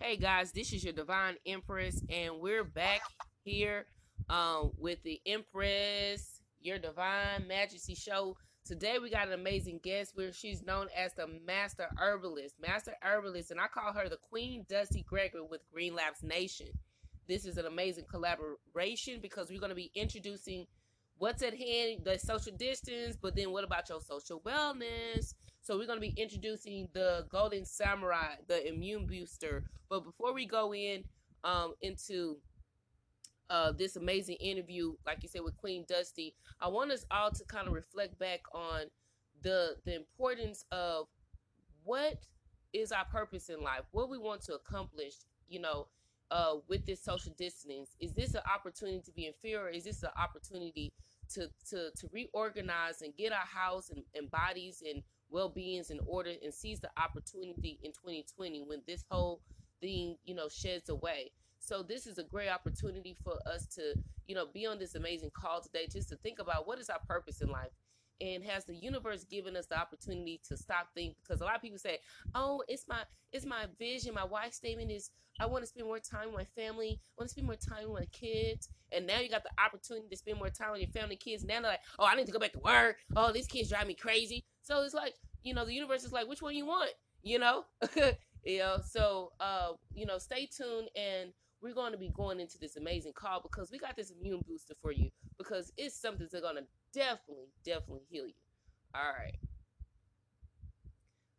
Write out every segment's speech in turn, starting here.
Hey guys, this is your Divine Empress, and we're back here um, with the Empress, your Divine Majesty show. Today we got an amazing guest where she's known as the Master Herbalist. Master Herbalist, and I call her the Queen Dusty Gregory with Green Labs Nation. This is an amazing collaboration because we're going to be introducing what's at hand, the social distance, but then what about your social wellness? So we're going to be introducing the Golden Samurai, the immune booster. But before we go in um, into uh, this amazing interview, like you said with Queen Dusty, I want us all to kind of reflect back on the the importance of what is our purpose in life, what we want to accomplish. You know, uh, with this social distance, is this an opportunity to be in fear, or is this an opportunity to to to reorganize and get our house and, and bodies and well-beings in order and seize the opportunity in 2020 when this whole thing you know sheds away. So this is a great opportunity for us to you know be on this amazing call today just to think about what is our purpose in life? And has the universe given us the opportunity to stop thinking because a lot of people say oh it's my it's my vision my wife's statement is i want to spend more time with my family i want to spend more time with my kids. And now you got the opportunity to spend more time with your family kids. Now they're like oh i need to go back to work. Oh these kids drive me crazy so it's like you know the universe is like which one you want you know you know so uh you know stay tuned and we're going to be going into this amazing call because we got this immune booster for you because it's something that's going to definitely, definitely heal you. All right.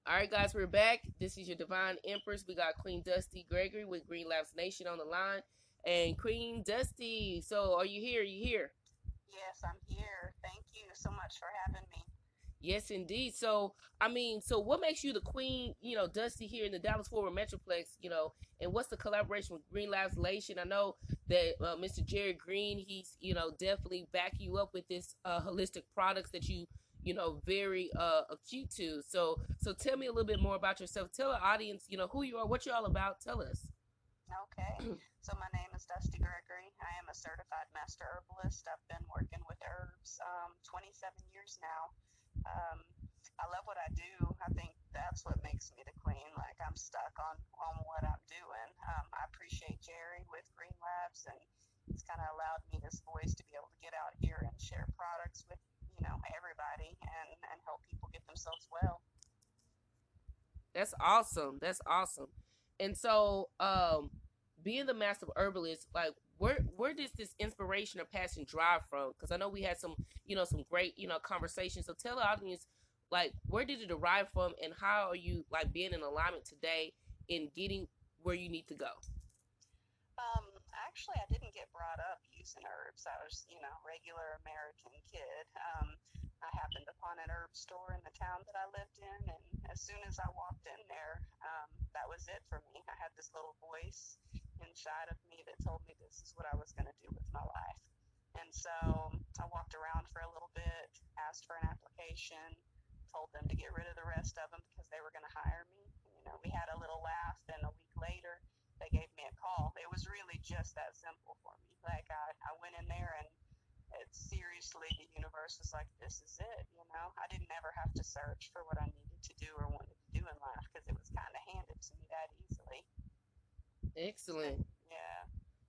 All right, guys, we're back. This is your Divine Empress. We got Queen Dusty Gregory with Green Labs Nation on the line. And Queen Dusty, so are you here? Are you here? Yes, I'm here. Thank you so much for having me. Yes, indeed. So, I mean, so what makes you the queen, you know, Dusty here in the Dallas Fort Worth Metroplex, you know, and what's the collaboration with Green Labs Nation? I know that uh, Mr. Jerry Green, he's, you know, definitely back you up with this uh, holistic products that you, you know, very uh, acute to. So, so tell me a little bit more about yourself. Tell the audience, you know, who you are, what you're all about. Tell us. Okay. so my name is Dusty Gregory. I am a certified master herbalist. I've been working with herbs um, 27 years now. Um, I love what I do. I think that's what makes me the queen. Like I'm stuck on on what I'm doing. Um, I appreciate Jerry with Green Labs, and it's kind of allowed me this voice to be able to get out here and share products with you know everybody and and help people get themselves well. That's awesome. That's awesome. And so, um, being the master herbalist, like where where does this inspiration or passion drive from? Because I know we had some, you know, some great, you know, conversations. So tell the audience, like, where did it arrive from, and how are you like being in alignment today in getting where you need to go? Um, actually, I didn't get brought up using herbs. I was, you know, regular American kid. Um, I happened upon an herb store in the town that I lived in, and as soon as I walked in there, um, that was it for me. I had this little voice inside of me that told me this is what I was going to do with my life. And so um, I walked around for a little bit, asked for an application, told them to get rid of the rest of them because they were going to hire me. You know, we had a little laugh, and a week later, they gave me a call. It was really just that simple for me. Like I, I went in there and it seriously the universe was like, this is it. You know, I didn't ever have to search for what I needed to do or wanted to do in life because it was kind of handed to me that easily. Excellent. Yeah.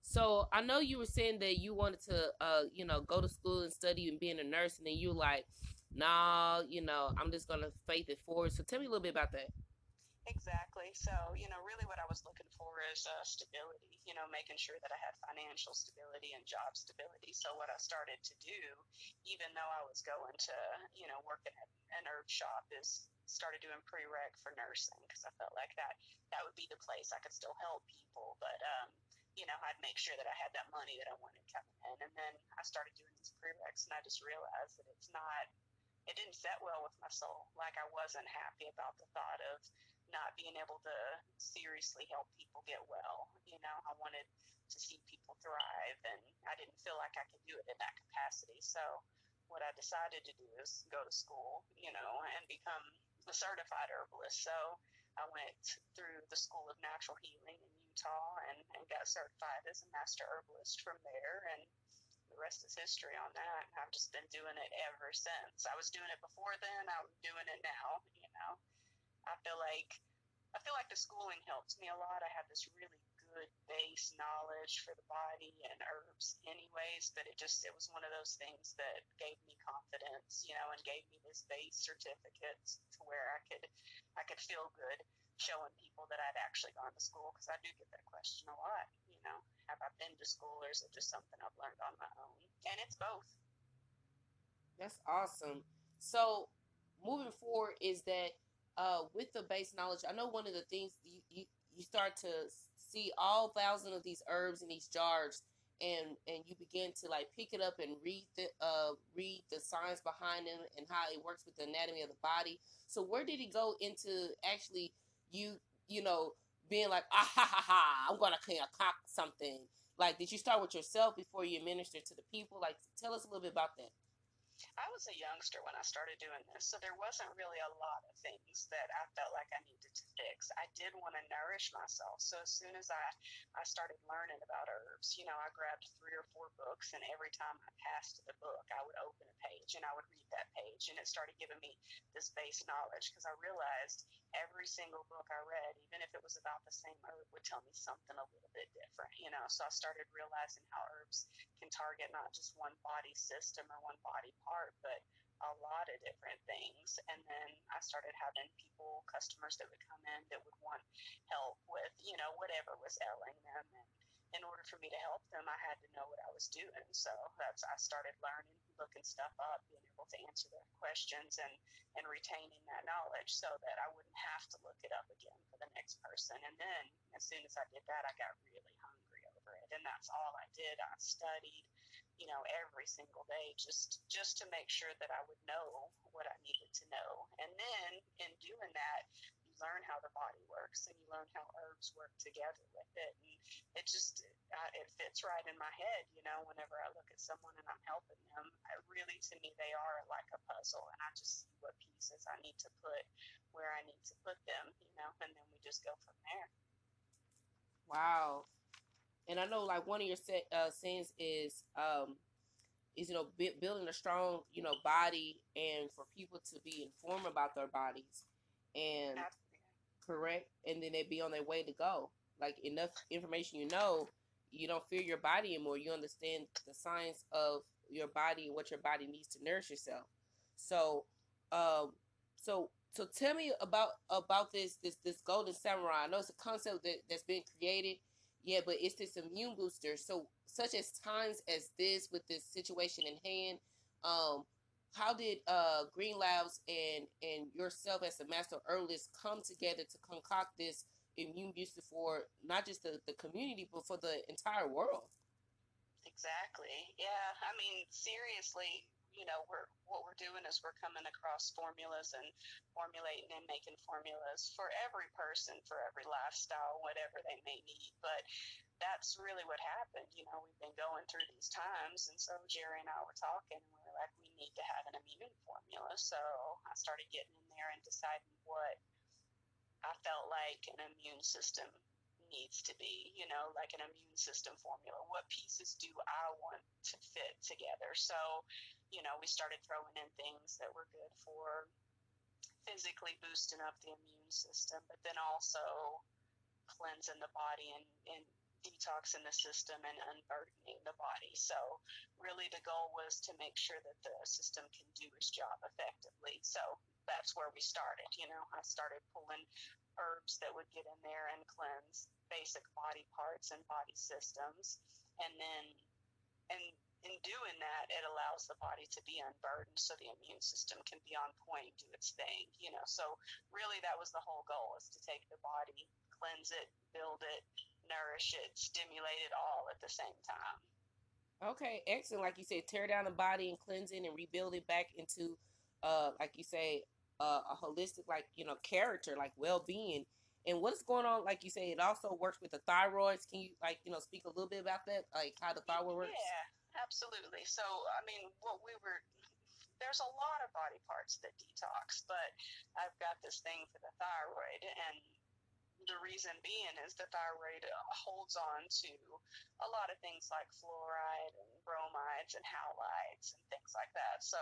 So I know you were saying that you wanted to, uh, you know, go to school and study and being a nurse, and then you like, nah, you know, I'm just gonna faith it forward. So tell me a little bit about that. Exactly. So, you know, really what I was looking for is uh, stability, you know, making sure that I had financial stability and job stability. So, what I started to do, even though I was going to, you know, working at an herb shop, is started doing prereq for nursing because I felt like that that would be the place I could still help people, but um, you know I'd make sure that I had that money that I wanted coming in, and then I started doing these prereqs, and I just realized that it's not it didn't set well with my soul. Like I wasn't happy about the thought of not being able to seriously help people get well. You know, I wanted to see people thrive, and I didn't feel like I could do it in that capacity. So, what I decided to do is go to school, you know, and become a certified herbalist. So I went through the School of Natural Healing in Utah and, and got certified as a master herbalist from there. And the rest is history on that. I've just been doing it ever since. I was doing it before then, I'm doing it now. You know, I feel like I feel like the schooling helps me a lot. I have this really good base knowledge for the body and herbs anyways, but it just it was one of those things that gave me confidence, you know, and gave me this base certificate to where I could I could feel good showing people that I'd actually gone to school because I do get that question a lot, you know, have I been to school or is it just something I've learned on my own? And it's both. That's awesome. So moving forward is that uh, with the base knowledge, I know one of the things you, you, you start to see all thousand of these herbs in these jars and and you begin to like pick it up and read the uh read the science behind them and how it works with the anatomy of the body. So where did it go into actually you you know being like ah ha ha ha i'm gonna cock something. Like did you start with yourself before you administer to the people? Like tell us a little bit about that I was a youngster when I started doing this, so there wasn't really a lot of things that I felt like I needed to fix. I did want to nourish myself, so as soon as I I started learning about herbs, you know, I grabbed three or four books, and every time I passed the book, I would open a page and I would read that page, and it started giving me this base knowledge because I realized every single book I read, even if it was about the same herb, would tell me something a little bit different, you know. So I started realizing how herbs can target not just one body system or one body part, but a lot of different things. And then I started having people, customers that would come in that would want help with, you know, whatever was ailing them. And in order for me to help them, I had to know what I was doing. So that's I started learning, looking stuff up, being able to answer their questions, and and retaining that knowledge so that I wouldn't have to look it up again for the next person. And then as soon as I did that, I got really hungry over it, and that's all I did. I studied, you know, every single day just just to make sure that I would know what I needed to know. And then in doing that, learn how the body works and you learn how herbs work together with it. And it just uh, it fits right in my head you know whenever i look at someone and i'm helping them. I, really to me they are like a puzzle and i just see what pieces i need to put where i need to put them you know and then we just go from there. Wow. And i know like one of your uh, sins is um is you know building a strong you know body and for people to be informed about their bodies. And Absolutely correct, and then they be on their way to go. Like enough information you know, you don't fear your body anymore. You understand the science of your body and what your body needs to nourish yourself. So, um, so so tell me about about this this this golden samurai. I know it's a concept that that's been created, yeah, but it's this immune booster. So such as times as this with this situation in hand, um, how did uh, Green Labs and and yourself as a master herbalist come together to concoct this immune booster for not just the, the community but for the entire world? Exactly. Yeah. I mean, seriously, you know, we're what we're doing is we're coming across formulas and formulating and making formulas for every person, for every lifestyle, whatever they may need. But that's really what happened. You know, we've been going through these times, and so Jerry and I were talking, and we we need to have an immune formula. So I started getting in there and deciding what I felt like an immune system needs to be, you know, like an immune system formula. What pieces do I want to fit together? So, you know, we started throwing in things that were good for physically boosting up the immune system, but then also cleansing the body and, and detoxing the system and unburdening the body. So, really, the goal was to make sure that the system can do its job effectively. So, that's where we started. You know, I started pulling herbs that would get in there and cleanse basic body parts and body systems. And then, and in doing that, it allows the body to be unburdened so the immune system can be on point, do its thing, you know. So, really, that was the whole goal is to take the body, cleanse it, build it, nourish it, stimulate it all at the same time. Okay, excellent. Like you said, tear down the body and cleanse it and rebuild it back into, uh, like you say, uh, a holistic, like you know, character, like well-being. And what's going on? Like you say, it also works with the thyroids. Can you like you know speak a little bit about that, like how the thyroid works? Yeah, absolutely. So I mean, what we were there's a lot of body parts that detox, but I've got this thing for the thyroid, and the reason being is the thyroid uh, holds on to a lot of things like fluoride and bromides and halides and things like that. So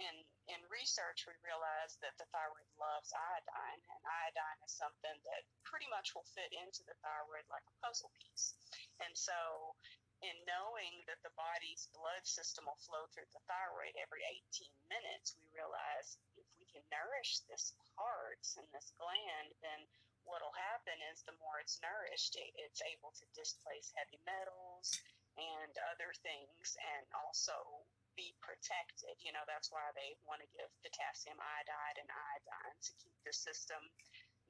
in in research, we realized that the thyroid loves iodine, and iodine is something that pretty much will fit into the thyroid like a puzzle piece. And so in knowing that the body's blood system will flow through the thyroid every 18 minutes, we realize if we can nourish this part and this gland, then what'll happen is the more it's nourished, it's able to displace heavy metals and other things and also be protected. You know, that's why they want to give potassium iodide and iodine to keep the system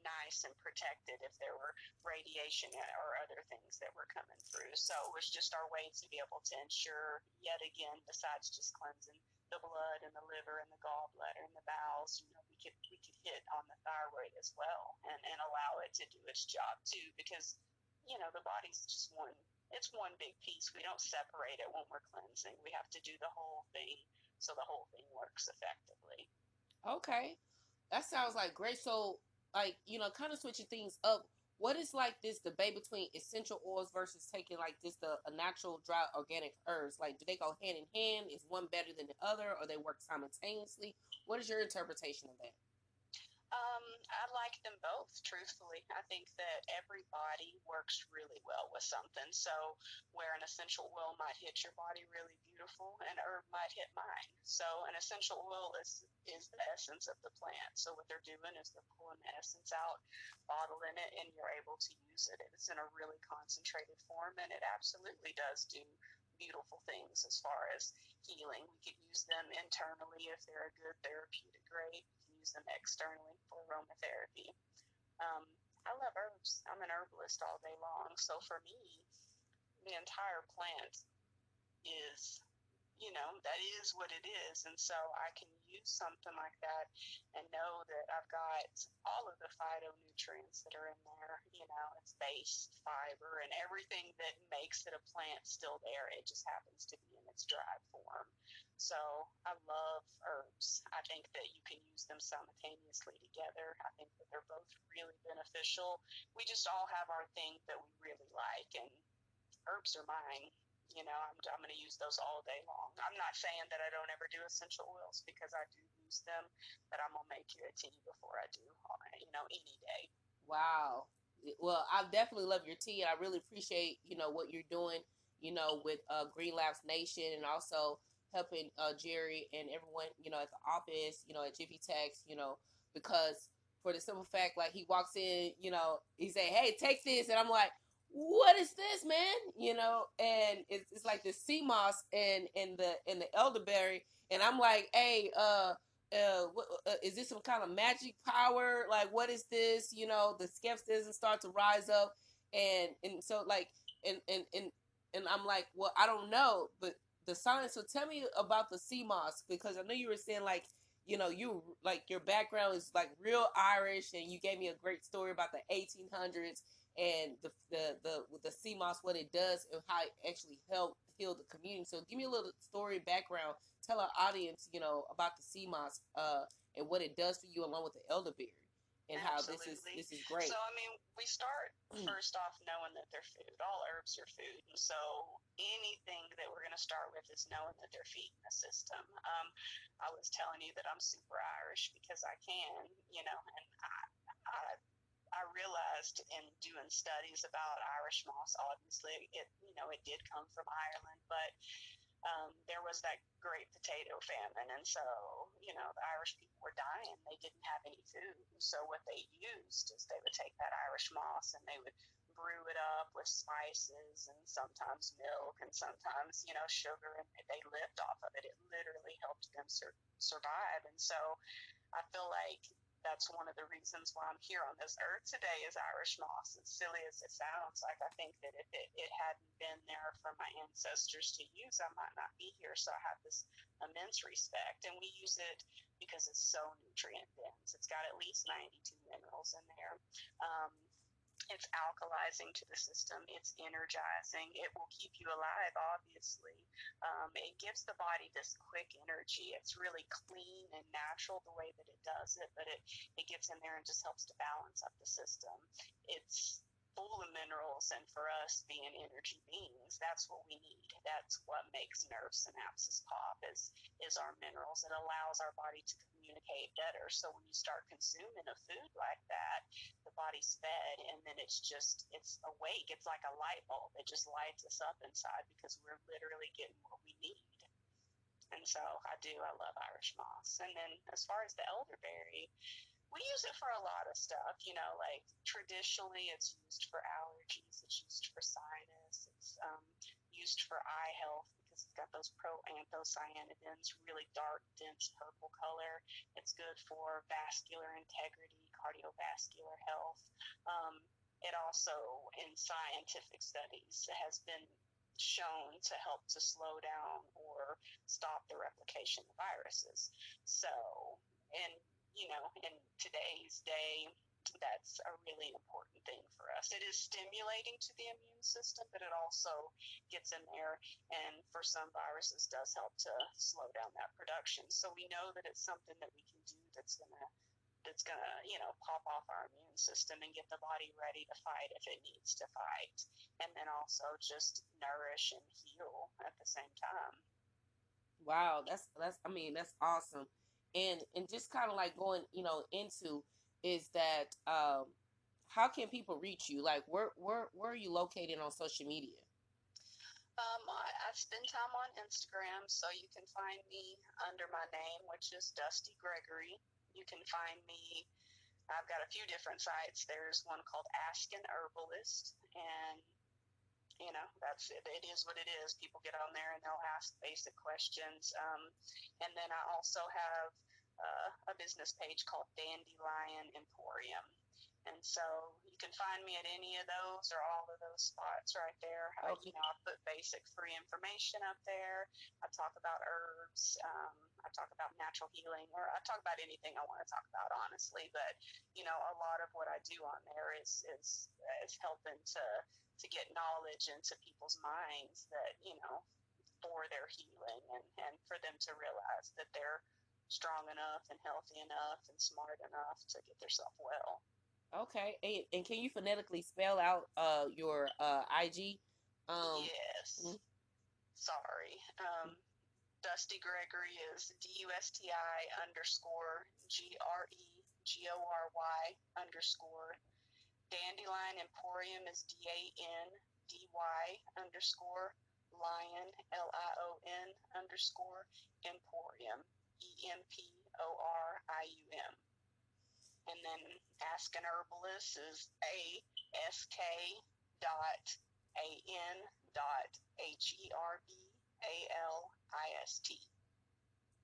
nice and protected if there were radiation or other things that were coming through. So it was just our way to be able to ensure, yet again, besides just cleansing the blood and the liver and the gallbladder and the bowels, you know, we could we could hit on the thyroid as well and, and allow it to do its job too because, you know, the body's just one it's one big piece. We don't separate it when we're cleansing. We have to do the whole thing so the whole thing works effectively. Okay. That sounds like great. So like you know kind of switching things up what is like this debate between essential oils versus taking like just the natural dry organic herbs? Like do they go hand in hand? Is one better than the other? Or they work simultaneously? What is your interpretation of that I like them both, truthfully. I think that every body works really well with something. So, where an essential oil might hit your body really beautiful, an herb might hit mine. So, an essential oil is is the essence of the plant. So, what they're doing is they're pulling the essence out, bottling it, and you're able to use it. It's in a really concentrated form, and it absolutely does do beautiful things as far as healing. We could use them internally if they're a good therapeutic grade use them externally for aromatherapy. Um, I love herbs. I'm an herbalist all day long. So for me, the entire plant you know, that is what it is. And so I can use something like that and know that I've got all of the phytonutrients that are in there. You know, it's base, fiber, and everything that makes it a plant still there. It just happens to be in its dried form. So I love herbs. I think that you can use them simultaneously together. I think that they're both really beneficial. We just all have our thing that we really like, and herbs are mine you know, I'm, I'm going to use those all day long. I'm not saying that I don't ever do essential oils because I do use them, but I'm going to make you a tea before I do, you know, any day. Wow. Well, I definitely love your tea, and I really appreciate, you know, what you're doing, you know, with uh, Green Labs Nation and also helping uh, Jerry and everyone, you know, at the office, you know, at Jiffy Tex, you know, because for the simple fact, like he walks in, you know, he say, "Hey, take this," and I'm like, what is this, man? You know, and it's, it's like the sea moss and and the and the elderberry, and I'm like, hey, uh, uh, what, uh, is this some kind of magic power? Like, what is this? You know, the skepticism start to rise up, and and so like, and and and and I'm like, well, I don't know, but the science. So tell me about the sea moss because I know you were saying like you know, you like your background is like real Irish, and you gave me a great story about the 1800s and the the the the sea moss what it does and how it actually helped heal the community. So give me a little story background. Tell our audience, you know, about the sea moss uh, and what it does for you, along with the elderberry, and Absolutely. how this is this is great. So I mean, we start mm. first off knowing that they're food. All herbs are food, and so anything that we're going to start with is knowing that they're feeding the system. Um, I was telling you that I'm super Irish because I can, you know, and I, I I realized in doing studies about Irish moss, obviously it you know it did come from Ireland, but um, there was that great potato famine, and so you know the Irish people were dying. They didn't have any food, so what they used is they would take that Irish moss and they would brew it up with spices and sometimes milk and sometimes you know sugar, and they lived off of it. It literally helped them sur- survive, and so I feel like that's one of the reasons why I'm here on this earth today is Irish moss. As silly as it sounds, like I think that if it, it hadn't been there for my ancestors to use, I might not be here. So I have this immense respect. And we use it because it's so nutrient dense. It's got at least 92 minerals in there. Um, it's alkalizing to the system. It's energizing. It will keep you alive, obviously. Um, it gives the body this quick energy. It's really clean and natural the way that it does it, but it, it gets in there and just helps to balance up the system. It's full of minerals, and for us being energy beings, that's what we need. That's what makes nerve synapses pop is is our minerals. It allows our body to communicate better. So when you start consuming a food like that, the body's fed, and then it's just it's awake. It's like a light bulb. It just lights us up inside because we're literally getting what we need. And so I do. I love Irish moss. And then as far as the elderberry, we use it for a lot of stuff. You know, like traditionally, it's used for allergies. It's used for sinus. It's um, used for eye health because it's got those proanthocyanidins, really dark, dense purple color. It's good for vascular integrity, cardiovascular health. Um, it also, in scientific studies, has been shown to help to slow down or stop the replication of viruses. So, and you know, in today's day, that's a really important thing for us. It is stimulating to the immune system, but it also gets in there and for some viruses does help to slow down that production. So we know that it's something that we can do that's gonna that's gonna, you know, pop off our immune system and get the body ready to fight if it needs to fight. And then also just nourish and heal at the same time. Wow, that's that's I mean, that's awesome and and just kind of like going you know into is that um how can people reach you like where where where are you located on social media um, I, I spend time on Instagram, so you can find me under my name, which is Dusty Gregory. You can find me. I've got a few different sites. There's one called Ask an Herbalist, and you know that's it, it is what it is. People get on there and they'll ask basic questions. Um, and then i also have uh, a business page called dandelion emporium and so you can find me at any of those or all of those spots right there. Okay. I, you know, I put basic free information up there. I talk about herbs. Um, I talk about natural healing, or I talk about anything I want to talk about, honestly. But you know, a lot of what I do on there is is is helping to to get knowledge into people's minds that, you know, for their healing and, and for them to realize that they're strong enough and healthy enough and smart enough to get themselves well. Okay. And, and, can you phonetically spell out uh, your uh, IG? Um, yes. Mm-hmm. Sorry. Um, Dusty Gregory is D U S T I underscore G R E G O R Y underscore Dandelion Emporium is D A N D Y underscore lion L I O N underscore Emporium E M P O R I U M. And then Ask an Herbalist is A S K dot A N dot H E R B A L I S T.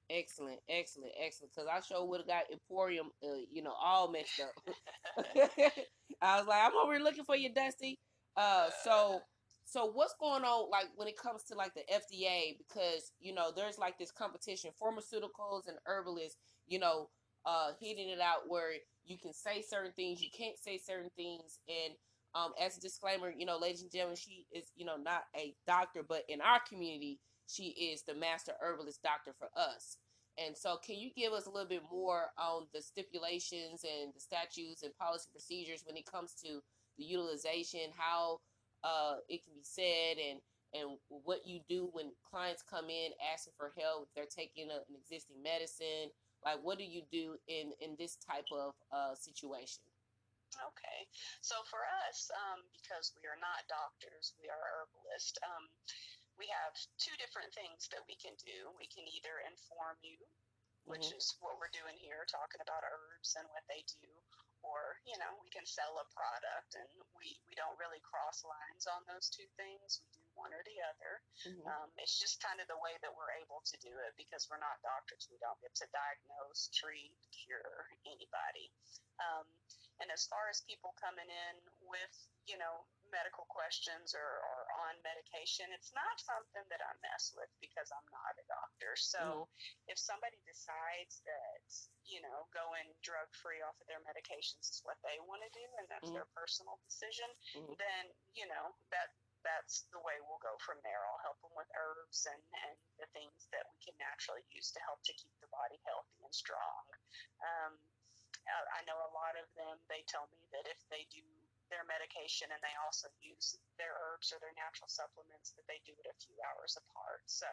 Excellent, excellent, excellent. Because I sure would have got Emporium, uh, you know, all messed up. I was like, I'm over here looking for you, Dusty. Uh, so, so what's going on, like when it comes to like the FDA? Because you know, there's like this competition, pharmaceuticals and herbalists, you know, uh, hitting it out where you can say certain things, you can't say certain things, and um, as a disclaimer, you know, ladies and gentlemen, she is, you know, not a doctor, but in our community, she is the master herbalist doctor for us. And so, can you give us a little bit more on the stipulations and the statutes and policy procedures when it comes to the utilization, how uh, it can be said, and and what you do when clients come in asking for help, they're taking a, an existing medicine. Like, what do you do in in this type of uh, situation? Okay, so for us, um, because we are not doctors, we are herbalists. Um, we have two different things that we can do. We can either inform you, which mm-hmm. is what we're doing here, talking about herbs and what they do, or you know, we can sell a product, and we we don't really cross lines on those two things. We do one or the other. Mm-hmm. Um, it's just kind of the way that we're able to do it because we're not doctors. We don't get to diagnose, treat, cure anybody. Um, And as far as people coming in with, you know, medical questions or, or on medication, it's not something that I mess with because I'm not a doctor. So mm-hmm. if somebody decides that, you know, going drug free off of their medications is what they want to do and that's mm-hmm. their personal decision, mm-hmm. then, you know, that that's the way we'll go from there. I'll help them with herbs and, and the things that we can naturally use to help to keep the body healthy and strong. Um, I know a lot of them, they tell me that if they do their medication and they also use their herbs or their natural supplements that they do it a few hours apart. So,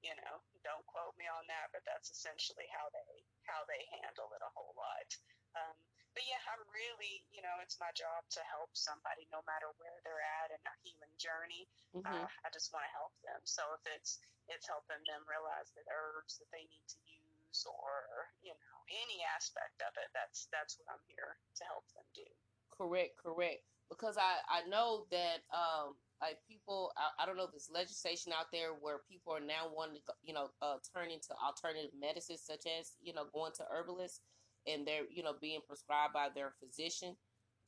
you know, don't quote me on that, but that's essentially how they how they handle it a whole lot. Um, but yeah, I'm really, you know, it's my job to help somebody no matter where they're at in their healing journey. Mm-hmm. Uh, I just want to help them. So if it's it's helping them realize that herbs that they need to use or you know any aspect of it, that's that's what I'm here to help them do. Correct, correct. Because I I know that um like people I, I don't know if there's legislation out there where people are now wanting to you know uh, turn into alternative medicines such as you know going to herbalists and they're you know being prescribed by their physician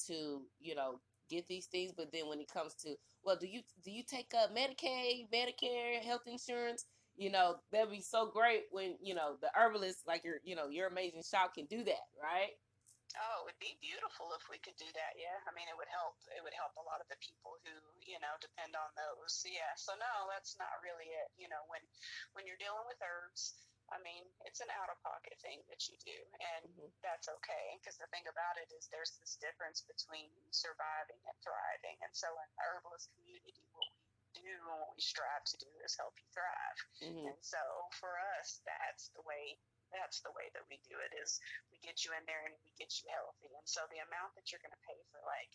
to you know get these things but then when it comes to well do you do you take uh, medicaid medicare health insurance you know that'd be so great when you know the herbalist like your you know your amazing shop can do that right Oh, it would be beautiful if we could do that. Yeah, I mean, it would help. It would help a lot of the people who, you know, depend on those. Yeah. So no, that's not really it. You know, when when you're dealing with herbs, I mean, it's an out of pocket thing that you do, and mm-hmm. that's okay. Because the thing about it is, there's this difference between surviving and thriving. And so, in the herbalist community, what we do and what we strive to do is help you thrive. Mm-hmm. And so, for us, that's the way that's the way that we do it is we get you in there and we get you healthy and so the amount that you're going to pay for like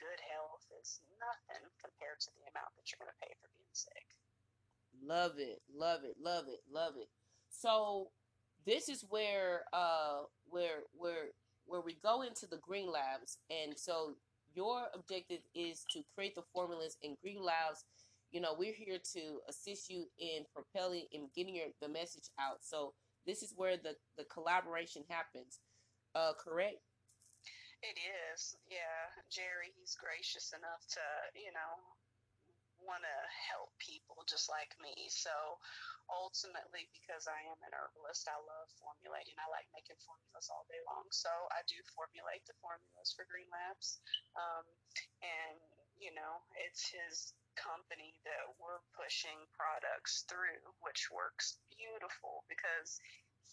good health is nothing compared to the amount that you're going to pay for being sick love it love it love it love it so this is where uh where where where we go into the green labs and so your objective is to create the formulas in green labs you know we're here to assist you in propelling and getting your the message out so this is where the, the collaboration happens. Uh, correct? It is, yeah. Jerry, he's gracious enough to, you know, want to help people just like me. So ultimately, because I am an herbalist, I love formulating. I like making formulas all day long. So I do formulate the formulas for Green Labs. Um, and, you know, it's his company that we're pushing products through, which works beautiful because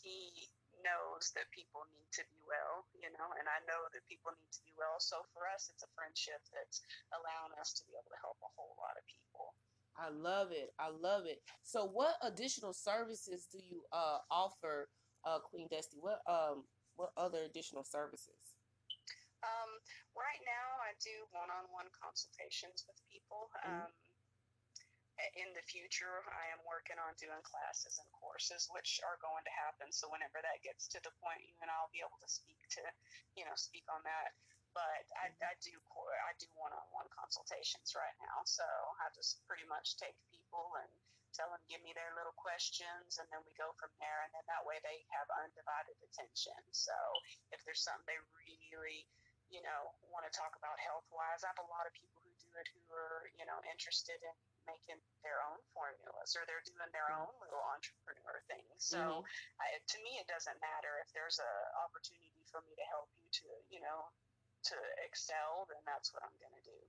he knows that people need to be well, you know, and I know that people need to be well. So for us, it's a friendship that's allowing us to be able to help a whole lot of people. I love it. I love it. So, what additional services do you uh, offer, uh, Queen Dusty? What um what other additional services? Um, right now, I do one-on-one consultations with people. Mm-hmm. Um, in the future, I am working on doing classes and courses, which are going to happen. So whenever that gets to the point, you and I'll be able to speak to, you know, speak on that. But I, mm-hmm. I do I do one-on-one consultations right now. So I just pretty much take people and tell them give me their little questions, and then we go from there. And then that way they have undivided attention. So if there's something they really you know, want to talk about health wise. I have a lot of people who do it who are, you know, interested in making their own formulas or they're doing their mm-hmm. own little entrepreneur thing. So mm-hmm. I, to me, it doesn't matter if there's a opportunity for me to help you to, you know, to excel, then that's what I'm going to do.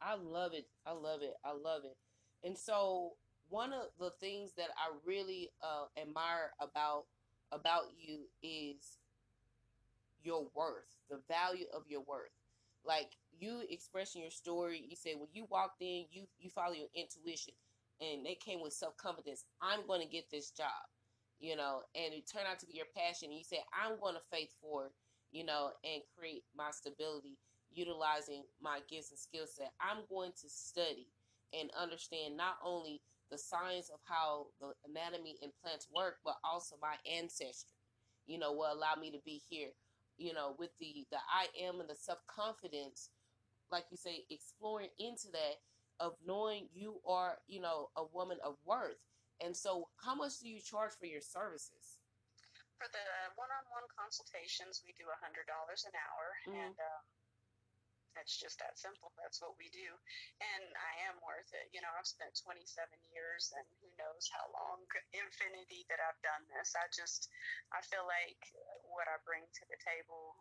I love it. I love it. I love it. And so one of the things that I really uh, admire about about you is your worth, the value of your worth. Like you expressing your story, you said when you walked in, you you follow your intuition, and they came with self confidence. I'm going to get this job, you know, and it turned out to be your passion. And you said I'm going to faith forward, you know, and create my stability utilizing my gifts and skill set. I'm going to study and understand not only the science of how the anatomy and plants work, but also my ancestry. You know, will allow me to be here you know, with the the I am and the self confidence, like you say, exploring into that of knowing you are, you know, a woman of worth. And so, how much do you charge for your services? For the one-on-one consultations, we do a hundred dollars an hour, mm-hmm. and um, it's just that simple. That's what we do. And I am worth it. You know, I've spent 27 years and who knows how long, infinity that I've done this. I just, I feel like what I bring to the table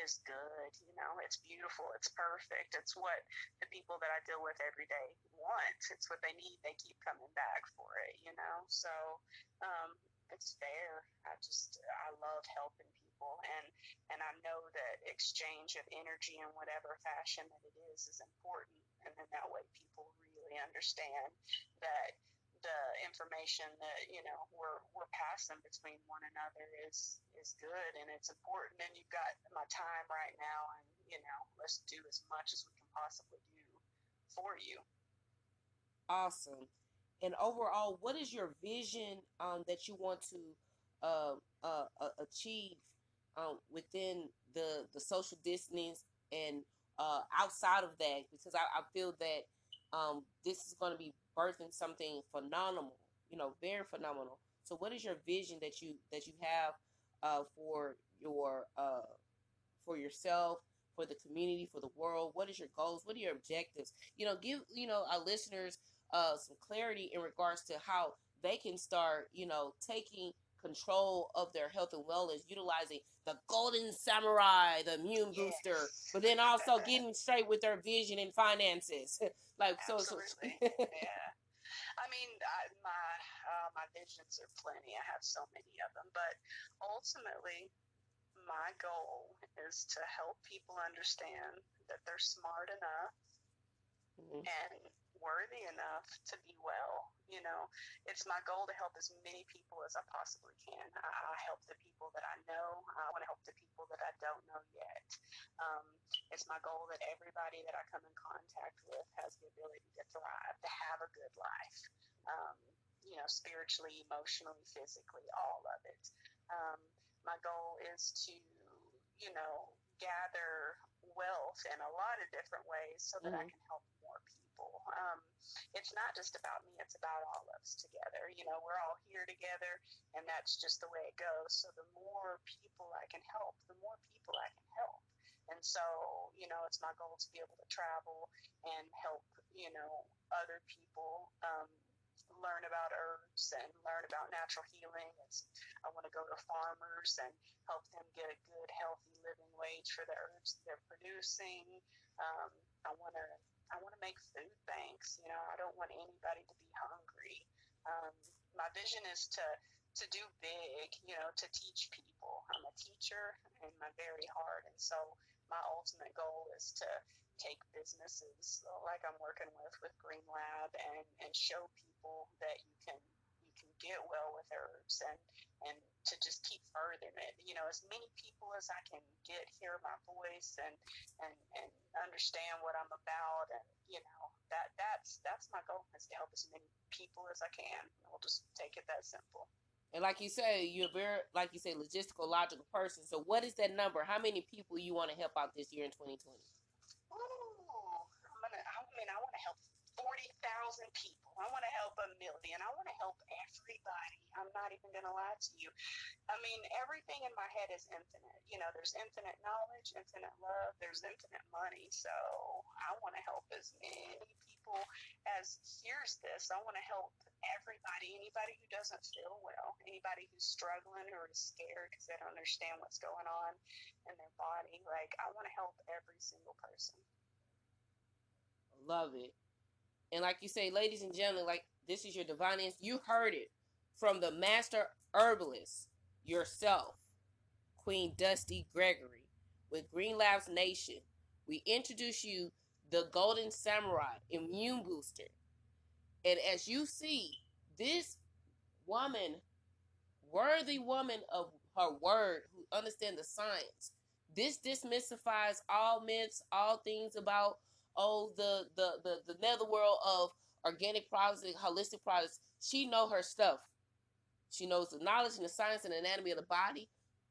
is good. You know, it's beautiful. It's perfect. It's what the people that I deal with every day want. It's what they need. They keep coming back for it, you know? So, um, it's fair. I just, I love helping people and and I know that exchange of energy in whatever fashion that it is is important and then that way people really understand that the information that you know we're we're passing between one another is is good and it's important. And you've got my time right now and you know let's do as much as we can possibly do for you. Awesome. And overall what is your vision um, that you want to uh, uh, uh achieve um, within the the social distance and uh, outside of that? Because I, I feel that um, this is going to be birthing something phenomenal, you know, very phenomenal. So, what is your vision that you that you have uh, for your uh, for yourself, for the community, for the world? What is your goals? What are your objectives? You know, give you know our listeners uh, some clarity in regards to how they can start, you know, taking control of their health and wellness, utilizing the golden samurai, the immune yes. booster, but then also getting straight with their vision and finances. like Absolutely. so, so yeah. I mean, I, my uh, my visions are plenty. I have so many of them, but ultimately, my goal is to help people understand that they're smart enough mm-hmm. and worthy enough to be well. You know, it's my goal to help as many people as I possibly can. I, I help the people that I know. I want to help the people that I don't know yet. Um, it's my goal that everybody that I come in contact with has the ability to thrive, to have a good life. Um, you know, spiritually, emotionally, physically, all of it. Um, my goal is to, you know, gather wealth in a lot of different ways so that mm-hmm. I can help more people people. Um, it's not just about me, it's about all of us together. You know, we're all here together, and that's just the way it goes. So the more people I can help, the more people I can help. And so, you know, it's my goal to be able to travel and help, you know, other people um, learn about herbs and learn about natural healing. It's, I want to go to farmers and help them get a good, healthy living wage for the herbs they're producing. Um, I want to I want to make food banks. You know, I don't want anybody to be hungry. Um, my vision is to to do big. You know, to teach people. I'm a teacher in my very heart, and so my ultimate goal is to take businesses like I'm working with with Green Lab and and show people that you can get well with herbs and and to just keep furthering it. You know, as many people as I can get hear my voice and and and understand what I'm about, and you know that that's that's my goal is to help as many people as I can. We'll just take it that simple. And like you say, you're very, like you say, logistical, logical person. So, what is that number? How many people you want to help out this year in 2020? Ooh, I'm gonna. I mean, I want to help forty thousand people. I want to help a million. I want to help everybody. I'm not even going to lie to you. I mean, everything in my head is infinite. You know, there's infinite knowledge, infinite love, there's infinite money. So I want to help as many people as hears this. I want to help everybody, anybody who doesn't feel well, anybody who's struggling or is scared because they don't understand what's going on in their body. Like, I want to help every single person. Love it. And like you say, ladies and gentlemen, like this is your divine answer. You heard it from the master herbalist yourself, Queen Dusty Gregory, with Green Labs Nation. We introduce you the Golden Samurai Immune Booster. And as you see, this woman, worthy woman of her word, who understands the science, this dismystifies all myths, all things about oh the the the, the netherworld of organic products and holistic products she know her stuff she knows the knowledge and the science and anatomy of the body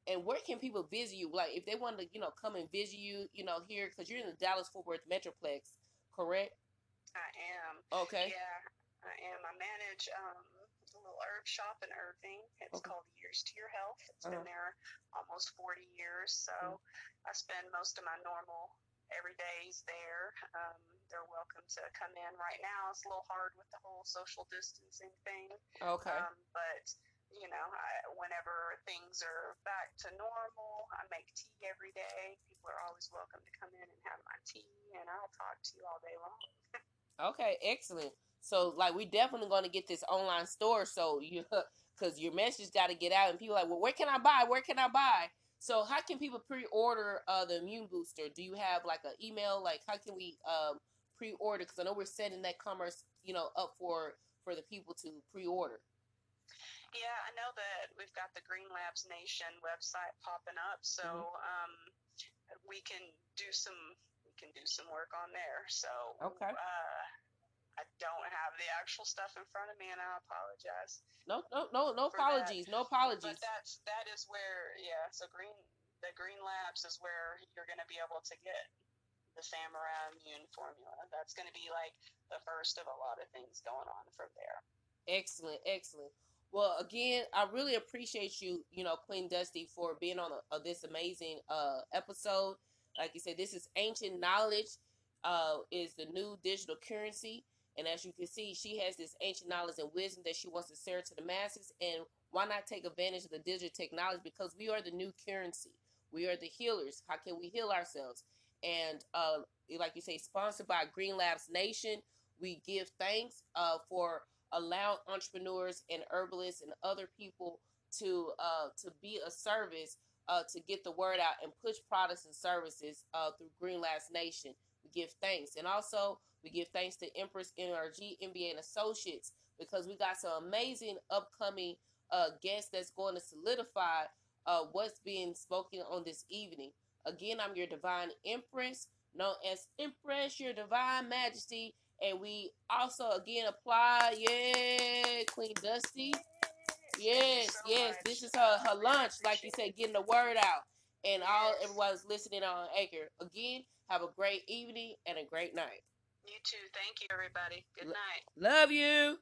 and where can people visit you like if they want to you know come and visit you you know here because you're in the dallas fort worth metroplex correct i am okay yeah i am i manage um, a little herb shop in Irving. It's Okay. called Years to Your Health. It's Uh-huh. been there almost 40 years. So Mm-hmm. I spend most of my normal everydays there. Um, they're welcome to come in. Right now, it's a little hard with the whole social distancing thing. Okay. Um, but you know, I, whenever things are back to normal, I make tea every day. People are always welcome to come in and have my tea, and I'll talk to you all day long. Okay, excellent. So, like, we definitely going to get this online store. So you, because your message got to get out, and people are like, well, where can I buy? Where can I buy? So, how can people pre-order uh, the immune booster? Do you have like an email? Like, how can we um, pre-order? Because I know we're setting that commerce, you know, up for for the people to pre-order. Yeah, I know that we've got the Green Labs Nation website popping up, so um, we can do some we can do some work on there. So Okay. uh, I don't have the actual stuff in front of me, and I apologize. No, no, no, no For that. apologies. No apologies. But that's that is where yeah. So Green the Green Labs is where you're going to be able to get the Samurai Immune formula. That's going to be like the first of a lot of things going on from there. Excellent, excellent. Well, again, I really appreciate you, you know, Queen Dusty, for being on a, of this amazing uh, episode. Like you said, this is ancient knowledge. Uh, is the new digital currency, and as you can see, she has this ancient knowledge and wisdom that she wants to share to the masses. And why not take advantage of the digital technology? Because we are the new currency. We are the healers. How can we heal ourselves? And uh, like you say, sponsored by Green Labs Nation, we give thanks uh, for allow entrepreneurs and herbalists and other people to uh, to be a service uh, to get the word out and push products and services uh, through Green Labs Nation. We give thanks, and also we give thanks to Empress NRG MBA and Associates because we got some amazing upcoming uh, guests that's going to solidify uh, what's being spoken on this evening. Again, I'm your divine Empress, known as Empress, your divine majesty. And we also again apply, yeah, Queen Dusty. Yes, so yes. This is her her lunch, like you said, getting the word out. And all everyone's listening on Anchor. Again, have a great evening and a great night. You too. Thank you, everybody. Good night. Love you.